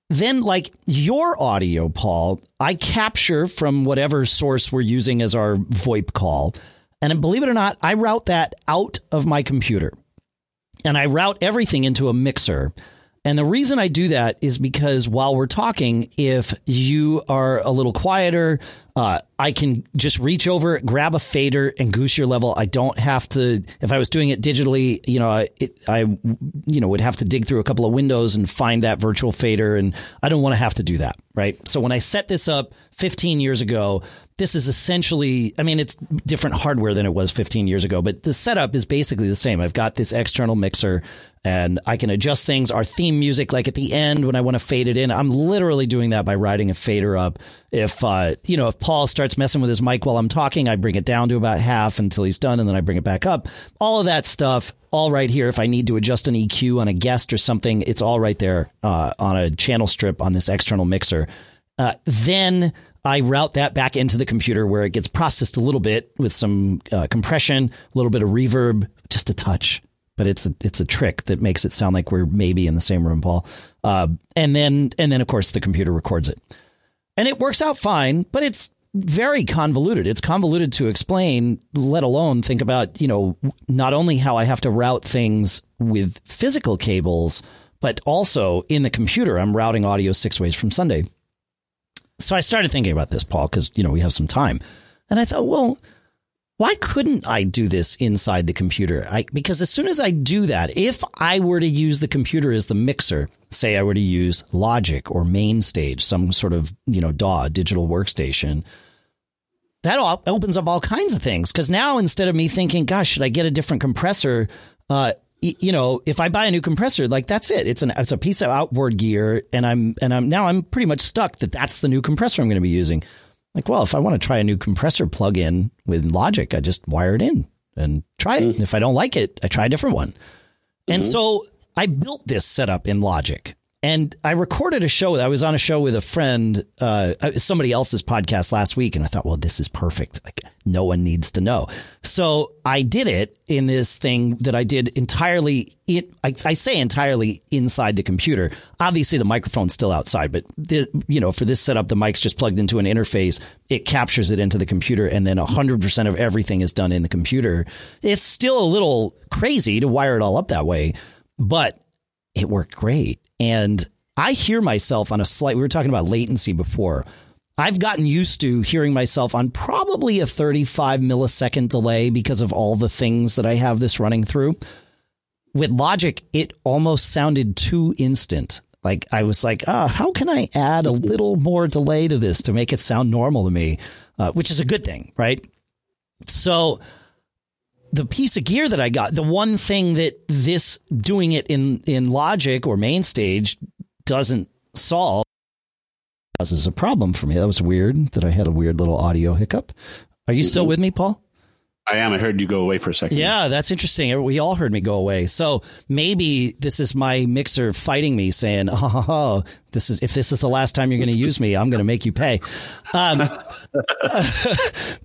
then like your audio, Paul, I capture from whatever source we're using as our VoIP call. And believe it or not, I route that out of my computer. And I route everything into a mixer. And the reason I do that is because while we're talking, if you are a little quieter, uh, I can just reach over, grab a fader, and goose your level. I don't have to. If I was doing it digitally, you know, it, I, you know, would have to dig through a couple of windows and find that virtual fader, and I don't want to have to do that, right? So when I set this up 15 years ago, this is essentially, I mean, it's different hardware than it was 15 years ago, but the setup is basically the same. I've got this external mixer and I can adjust things. Our theme music, like at the end when I want to fade it in, I'm literally doing that by riding a fader up. If, uh, you know, if Paul starts messing with his mic while I'm talking, I bring it down to about half until he's done and then I bring it back up. All of that stuff, all right here. If I need to adjust an EQ on a guest or something, it's all right there, uh, on a channel strip on this external mixer. Uh, then I route that back into the computer where it gets processed a little bit with some uh, compression, a little bit of reverb, just a touch. But it's a, it's a trick that makes it sound like we're maybe in the same room, Paul. Uh, and then and then of course the computer records it, and it works out fine. But it's very convoluted. It's convoluted to explain, let alone think about you know not only how I have to route things with physical cables, but also in the computer. I'm routing audio six ways from Sunday so I started thinking about this, Paul, because you know we have some time, and I thought, well, why couldn't I do this inside the computer? I, because as soon as I do that, if I were to use the computer as the mixer, say I were to use Logic or MainStage, some sort of you know DAW digital workstation, that all opens up all kinds of things. Because now instead of me thinking, gosh, should I get a different compressor? Uh, you know, if I buy a new compressor, like that's it. It's an it's a piece of outboard gear, and I'm and I'm now I'm pretty much stuck that that's the new compressor I'm going to be using. Like, well, if I want to try a new compressor plug-in with Logic, I just wire it in and try it. Mm. And if I don't like it, I try a different one. Mm-hmm. And so I built this setup in Logic. And I recorded a show. I was on a show with a friend, uh, uh, somebody else's podcast last week, and I thought, well, this is perfect. Like, no one needs to know. So I did it in this thing that I did entirely. In, I, I say entirely inside the computer. Obviously, the microphone's still outside, but the, you know, for this setup, the mic's just plugged into an interface. It captures it into the computer, and then hundred percent of everything is done in the computer. It's still a little crazy to wire it all up that way, but it worked great. And I hear myself on a slight, we were talking about latency before. I've gotten used to hearing myself on probably a 35 millisecond delay because of all the things that I have this running through. With Logic, it almost sounded too instant. Like I was like, ah, oh, how can I add a little more delay to this to make it sound normal to me? Uh, which is a good thing, right? So the piece of gear that I got, the one thing that this doing it in in Logic or MainStage doesn't solve causes a problem for me. That was weird that I had a weird little audio hiccup. Are you still mm-hmm. with me, Paul?
I am. I heard you go away for a second.
Yeah, that's interesting. We all heard me go away. So maybe this is my mixer fighting me, saying, "Oh, oh this is if this is the last time you're going to use me, I'm going to make you pay," um,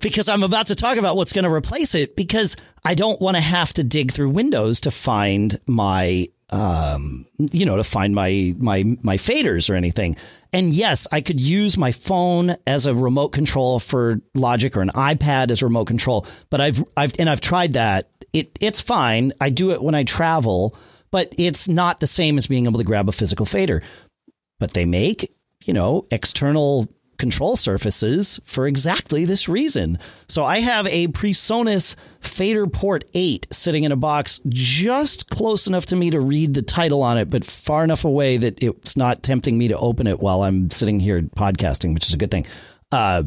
because I'm about to talk about what's going to replace it. Because I don't want to have to dig through Windows to find my um, you know, to find my my my faders or anything. And yes, I could use my phone as a remote control for Logic or an iPad as a remote control, but I've I've and I've tried that. It it's fine. I do it when I travel, but it's not the same as being able to grab a physical fader. But they make, you know, external control surfaces for exactly this reason. So I have a PreSonus FaderPort 8 sitting in a box just close enough to me to read the title on it, but far enough away that it's not tempting me to open it while I'm sitting here podcasting, which is a good thing. Uh,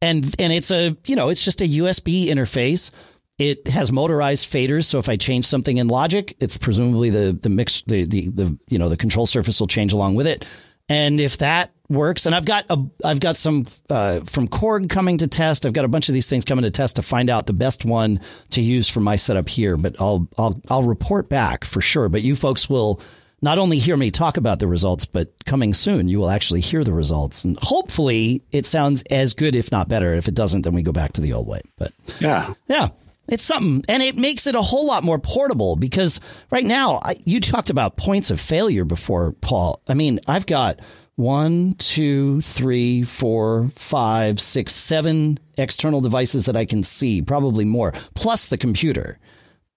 and and it's a you know it's just a USB interface. It has motorized faders, so if I change something in Logic, it's presumably the the mix the the, the you know the control surface will change along with it. And if that works, and I've got a, I've got some uh, from Korg coming to test. I've got a bunch of these things coming to test to find out the best one to use for my setup here. But I'll I'll I'll report back for sure. But you folks will not only hear me talk about the results, but coming soon you will actually hear the results, and hopefully it sounds as good, if not better. If it doesn't, then we go back to the old way. But
yeah,
yeah. It's something, and it makes it a whole lot more portable because right now, I, you talked about points of failure before, Paul. I mean, I've got one, two, three, four, five, six, seven external devices that I can see, probably more, plus the computer.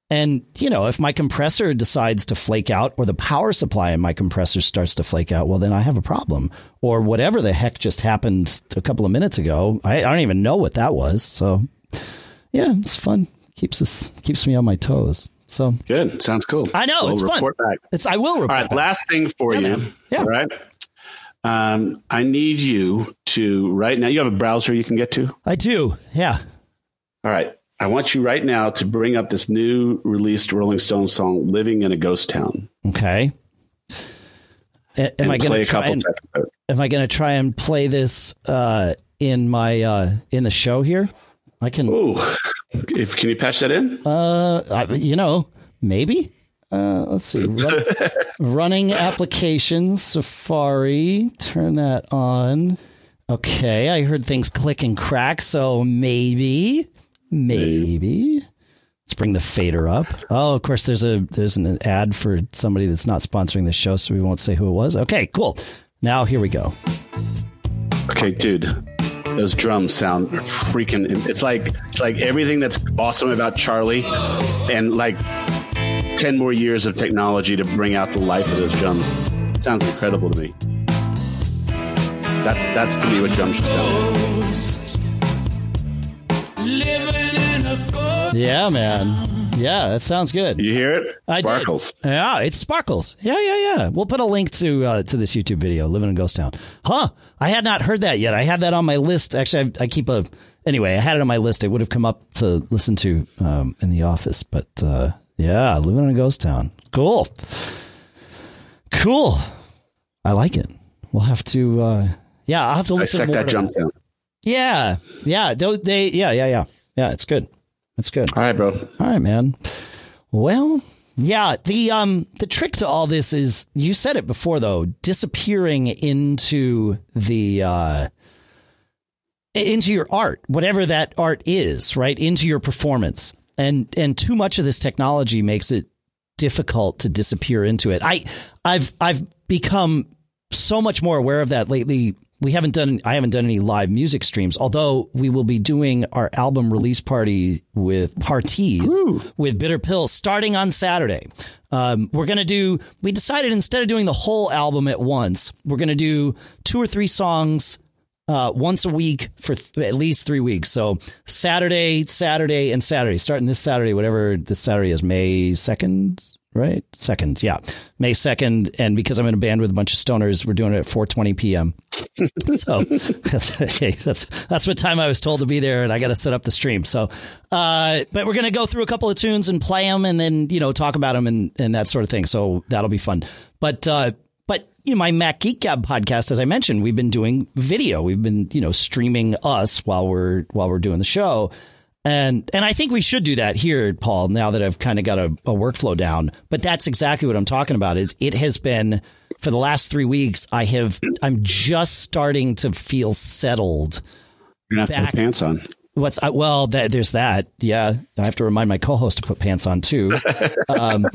And, you know, if my compressor decides to flake out or the power supply in my compressor starts to flake out, well, then I have a problem. Or whatever the heck just happened a couple of minutes ago. I, I don't even know what that was. So, yeah, it's fun keeps us keeps me on my toes. So
good. Sounds cool.
I know we'll it's report fun. Back. It's I will report.
All right.
Back.
Last thing for yeah, you. Yeah. All right. Um, I need you to right now. You have a browser you can get to.
I do. Yeah.
All right. I want you right now to bring up this new released Rolling Stone song, "Living in a Ghost Town."
Okay. Am and I going to try? And, am I going to try and play this uh, in my uh, in the show here? I can.
Ooh, if can you patch that in?
Uh, you know, maybe. Uh, let's see. Run, running applications, Safari. Turn that on. Okay, I heard things click and crack, so maybe, maybe. Let's bring the fader up. Oh, of course, there's a there's an ad for somebody that's not sponsoring the show, so we won't say who it was. Okay, cool. Now here we go.
Okay, dude those drums sound freaking it's like it's like everything that's awesome about charlie and like 10 more years of technology to bring out the life of those drums. Sounds incredible to me. That's that's to me what drums should sound
yeah man yeah, that sounds good.
You hear it? Sparkles.
Yeah, it sparkles. Yeah, yeah, yeah. We'll put a link to uh, to this YouTube video, "Living in Ghost Town." Huh? I had not heard that yet. I had that on my list. Actually, I, I keep a anyway. I had it on my list. It would have come up to listen to um, in the office, but uh, yeah, "Living in a Ghost Town." Cool. Cool. I like it. We'll have to. Uh, yeah, I'll have to listen. Dissect
that jump
down. Yeah, yeah. They, they, yeah, yeah, yeah, yeah. It's good. That's good.
All right, bro.
All right, man. Well, yeah, the um the trick to all this is you said it before though, disappearing into the uh into your art, whatever that art is, right? Into your performance. And and too much of this technology makes it difficult to disappear into it. I I've I've become so much more aware of that lately we haven't done I haven't done any live music streams, although we will be doing our album release party with parties with Bitter Pill starting on Saturday. Um, we're gonna do. We decided instead of doing the whole album at once, we're gonna do two or three songs uh, once a week for th- at least three weeks. So Saturday, Saturday, and Saturday, starting this Saturday, whatever this Saturday is, May second, right? Second, yeah, May second. And because I'm in a band with a bunch of stoners, we're doing it at 4:20 p.m. so that's hey, that's that's what time I was told to be there, and I got to set up the stream. So, uh, but we're gonna go through a couple of tunes and play them, and then you know talk about them and and that sort of thing. So that'll be fun. But uh, but you know, my Mac Geek Gab podcast, as I mentioned, we've been doing video. We've been you know streaming us while we're while we're doing the show. And and I think we should do that here, Paul. Now that I've kind of got a, a workflow down, but that's exactly what I'm talking about. Is it has been for the last three weeks. I have I'm just starting to feel settled.
You're gonna have to put pants on.
What's uh, well, that, there's that. Yeah, I have to remind my co-host to put pants on too. um,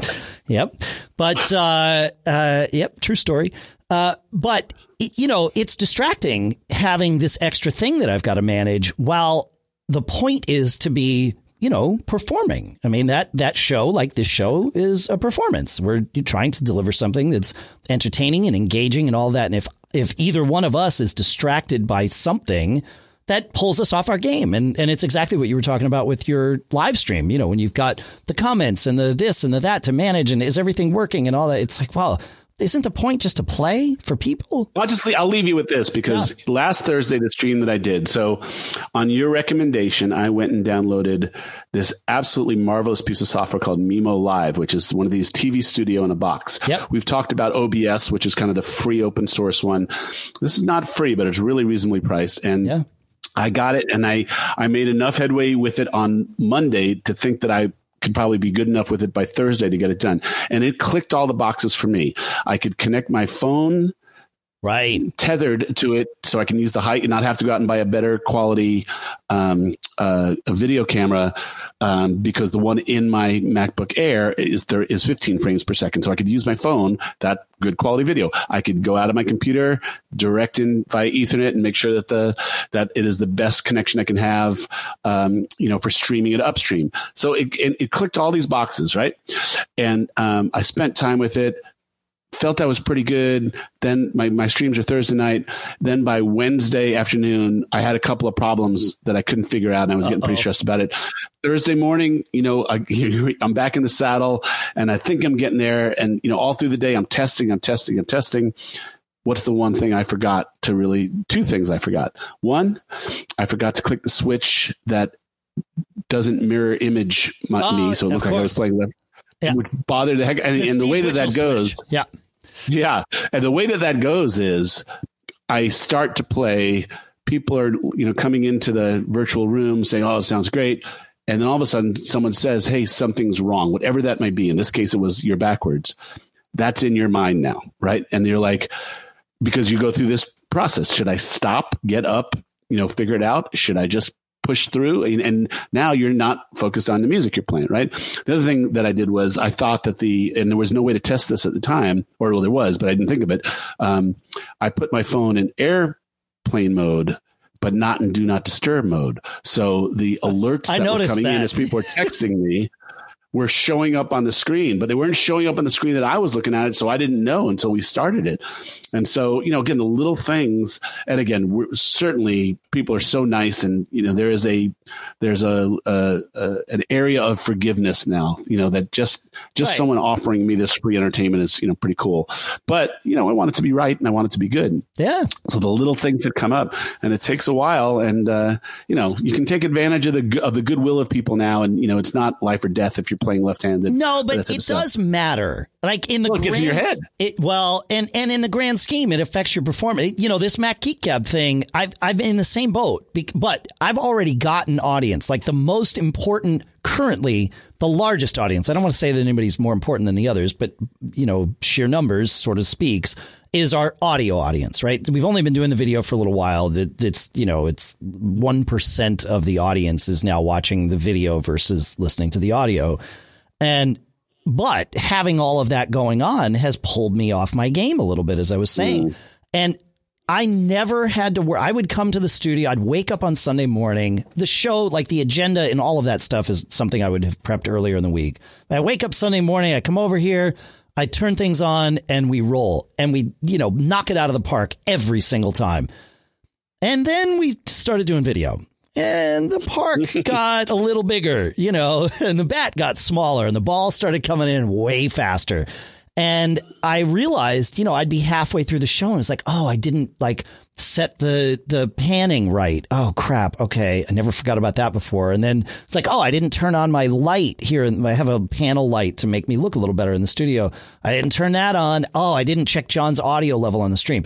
yep, but uh, uh, yep, true story. Uh, but you know, it's distracting having this extra thing that I've got to manage. While the point is to be, you know, performing. I mean that that show, like this show, is a performance. We're trying to deliver something that's entertaining and engaging and all that. And if if either one of us is distracted by something that pulls us off our game. And and it's exactly what you were talking about with your live stream. You know, when you've got the comments and the this and the that to manage and is everything working and all that. It's like, wow, isn't the point just to play for people?
I'll just I'll leave you with this because yeah. last Thursday the stream that I did. So on your recommendation, I went and downloaded this absolutely marvelous piece of software called mimoLive, which is one of these TV studio in a box.
Yep.
We've talked about OBS, which is kind of the free open source one. This is not free, but it's really reasonably priced and yeah. I got it and I I made enough headway with it on Monday to think that I could probably be good enough with it by Thursday to get it done. And it clicked all the boxes for me. I could connect my phone
right.
Tethered to it so i can use the height and not have to go out and buy a better quality um, uh, video camera um, because the one in my macbook air is there is 15 frames per second. So i could use my phone that good quality video. I could go out of my computer direct in via ethernet and make sure that the that it is the best connection i can have um, you know for streaming it upstream. So it, it, it clicked all these boxes right? And um, i spent time with it felt I was pretty good. Then my, my streams are Thursday night. Then by Wednesday afternoon, I had a couple of problems that I couldn't figure out and I was getting Uh-oh. pretty stressed about it. Thursday morning, you know, I, am back in the saddle and I think I'm getting there. And, you know, all through the day, I'm testing, I'm testing, I'm testing. What's the one thing I forgot to really, two things I forgot. One, I forgot to click the switch that doesn't mirror image my, oh, me. So it looked like I was playing left. Yeah. Would bother the heck. And, the, and the way that that goes.
Switch. Yeah
yeah. And the way that that goes is I start to play. People are, you know, coming into the virtual room saying, oh, it sounds great. And then all of a sudden someone says, hey, something's wrong, whatever that might be. In this case, it was you're backwards. That's in your mind now, right? And you're like, because you go through this process. Should I stop, get up, you know, figure it out? Should I just push through and, and, now you're not focused on the music you're playing, right? The other thing that I did was I thought that the, and there was no way to test this at the time, or well, there was, but I didn't think of it. Um, I put my phone in airplane mode but not in do not disturb mode. So the alerts that were coming that. in as people were texting me were showing up on the screen, but they weren't showing up on the screen that I was looking at it. So I didn't know until we started it. And so, you know, again, the little things, and again, certainly people are so nice and, you know, there is a, there's a, a, a an area of forgiveness now, you know, that just, just right. someone offering me this free entertainment is, you know, pretty cool. But, you know, I want it to be right and I want it to be good.
Yeah.
So the little things that come up and it takes a while and, uh, you know, you can take advantage of the, of the goodwill of people now. And, you know, it's not life or death if you're playing left-handed.
No, but it does matter. Like in the
well,
grand,
in your head.
It, well, and and in the grand scheme, it affects your performance. You know, this Mac Gab thing. I've I've been in the same boat, but I've already got an audience. Like the most important, currently the largest audience. I don't want to say that anybody's more important than the others, but you know, sheer numbers sort of speaks. Is our audio audience right? We've only been doing the video for a little while. That it's you know it's one percent of the audience is now watching the video versus listening to the audio. And but having all of that going on has pulled me off my game a little bit, as I was saying. Mm. And I never had to work. I would come to the studio. I'd wake up on Sunday morning. The show, like the agenda and all of that stuff, is something I would have prepped earlier in the week. I wake up Sunday morning. I come over here. I turn things on and we roll and we, you know, knock it out of the park every single time. And then we started doing video and the park got a little bigger, you know, and the bat got smaller and the ball started coming in way faster. And I realized, you know, I'd be halfway through the show and it's like, oh, I didn't like set the the panning right. Oh crap. Okay. I never forgot about that before. And then it's like, oh, I didn't turn on my light here. I have a panel light to make me look a little better in the studio. I didn't turn that on. Oh, I didn't check John's audio level on the stream.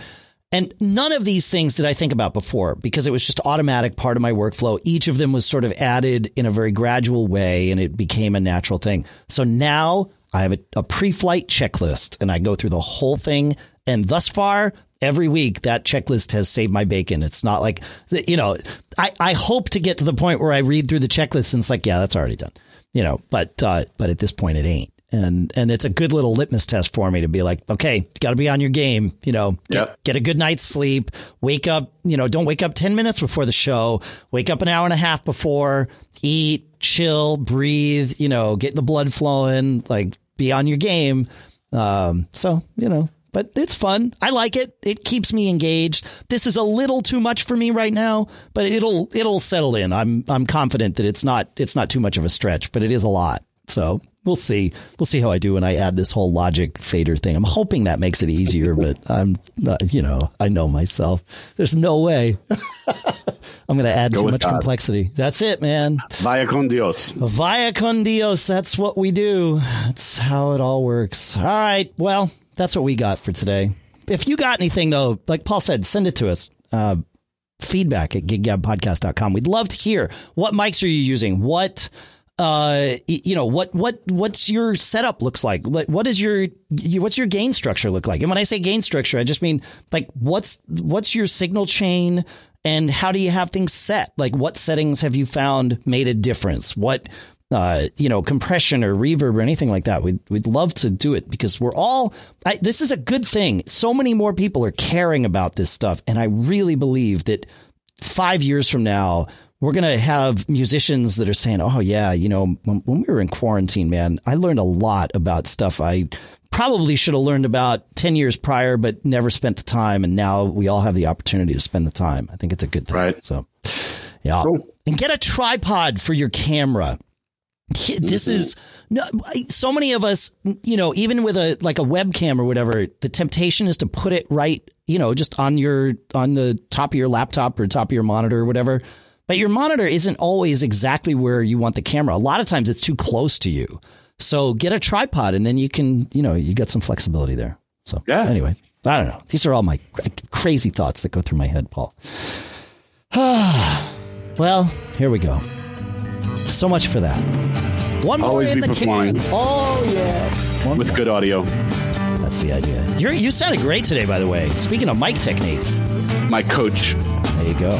And none of these things did I think about before because it was just automatic part of my workflow. Each of them was sort of added in a very gradual way and it became a natural thing. So now I have a, a pre flight checklist and I go through the whole thing. And thus far, every week that checklist has saved my bacon. It's not like, you know, I, I hope to get to the point where I read through the checklist and it's like, yeah, that's already done, you know, but, uh, but at this point it ain't and and it's a good little litmus test for me to be like, okay, got to be on your game. You know, get,
Yep.
get a good night's sleep. Wake up. You know, don't wake up ten minutes before the show. Wake up an hour and a half before. Eat, chill, breathe. You know, get the blood flowing. Like, be on your game. Um, so you know. But it's fun. I like it. It keeps me engaged. This is a little too much for me right now, but it'll it'll settle in. I'm I'm confident that it's not it's not too much of a stretch, but it is a lot. So we'll see. We'll see how I do when I add this whole logic fader thing. I'm hoping that makes it easier, but I'm not, you know, I know myself. There's no way. I'm going to add
Go
too much
God.
complexity. That's it, man.
Vaya con Dios.
Via con Dios. That's what we do. That's how it all works. All right. Well, that's what we got for today. If you got anything, though, like Paul said, send it to us. Uh, feedback at giggabpodcast.com. We'd love to hear what mics are you using? What uh you know what what what's your setup looks like what is your what's your gain structure look like and when i say gain structure i just mean like what's what's your signal chain and how do you have things set like what settings have you found made a difference what uh, you know, compression or reverb or anything like that. We'd, we'd love to do it because we're all, I, this is a good thing. So many more people are caring about this stuff. And I really believe that five years from now, we're going to have musicians that are saying, Oh yeah, you know, when, when we were in quarantine, man, I learned a lot about stuff I probably should have learned about 10 years prior, but never spent the time. And now we all have the opportunity to spend the time. I think it's a good thing.
Right.
So yeah.
Cool.
And get a tripod for your camera. This is mm-hmm. no, so many of us, you know, even with a like a webcam or whatever, the temptation is to put it right, you know, just on your on the top of your laptop or top of your monitor or whatever. But your monitor isn't always exactly where you want the camera. A lot of times it's too close to you. So get a tripod and then you can, you know, you get some flexibility there. So
Yeah.
anyway, I don't know. These are all my crazy thoughts that go through my head, Paul. well, here we go. So much for that. One
Always be performing.
Can. Oh yeah. One
With more. good audio.
That's the idea. You're, you sounded great today, by the way. Speaking of mic technique.
My coach.
There you go.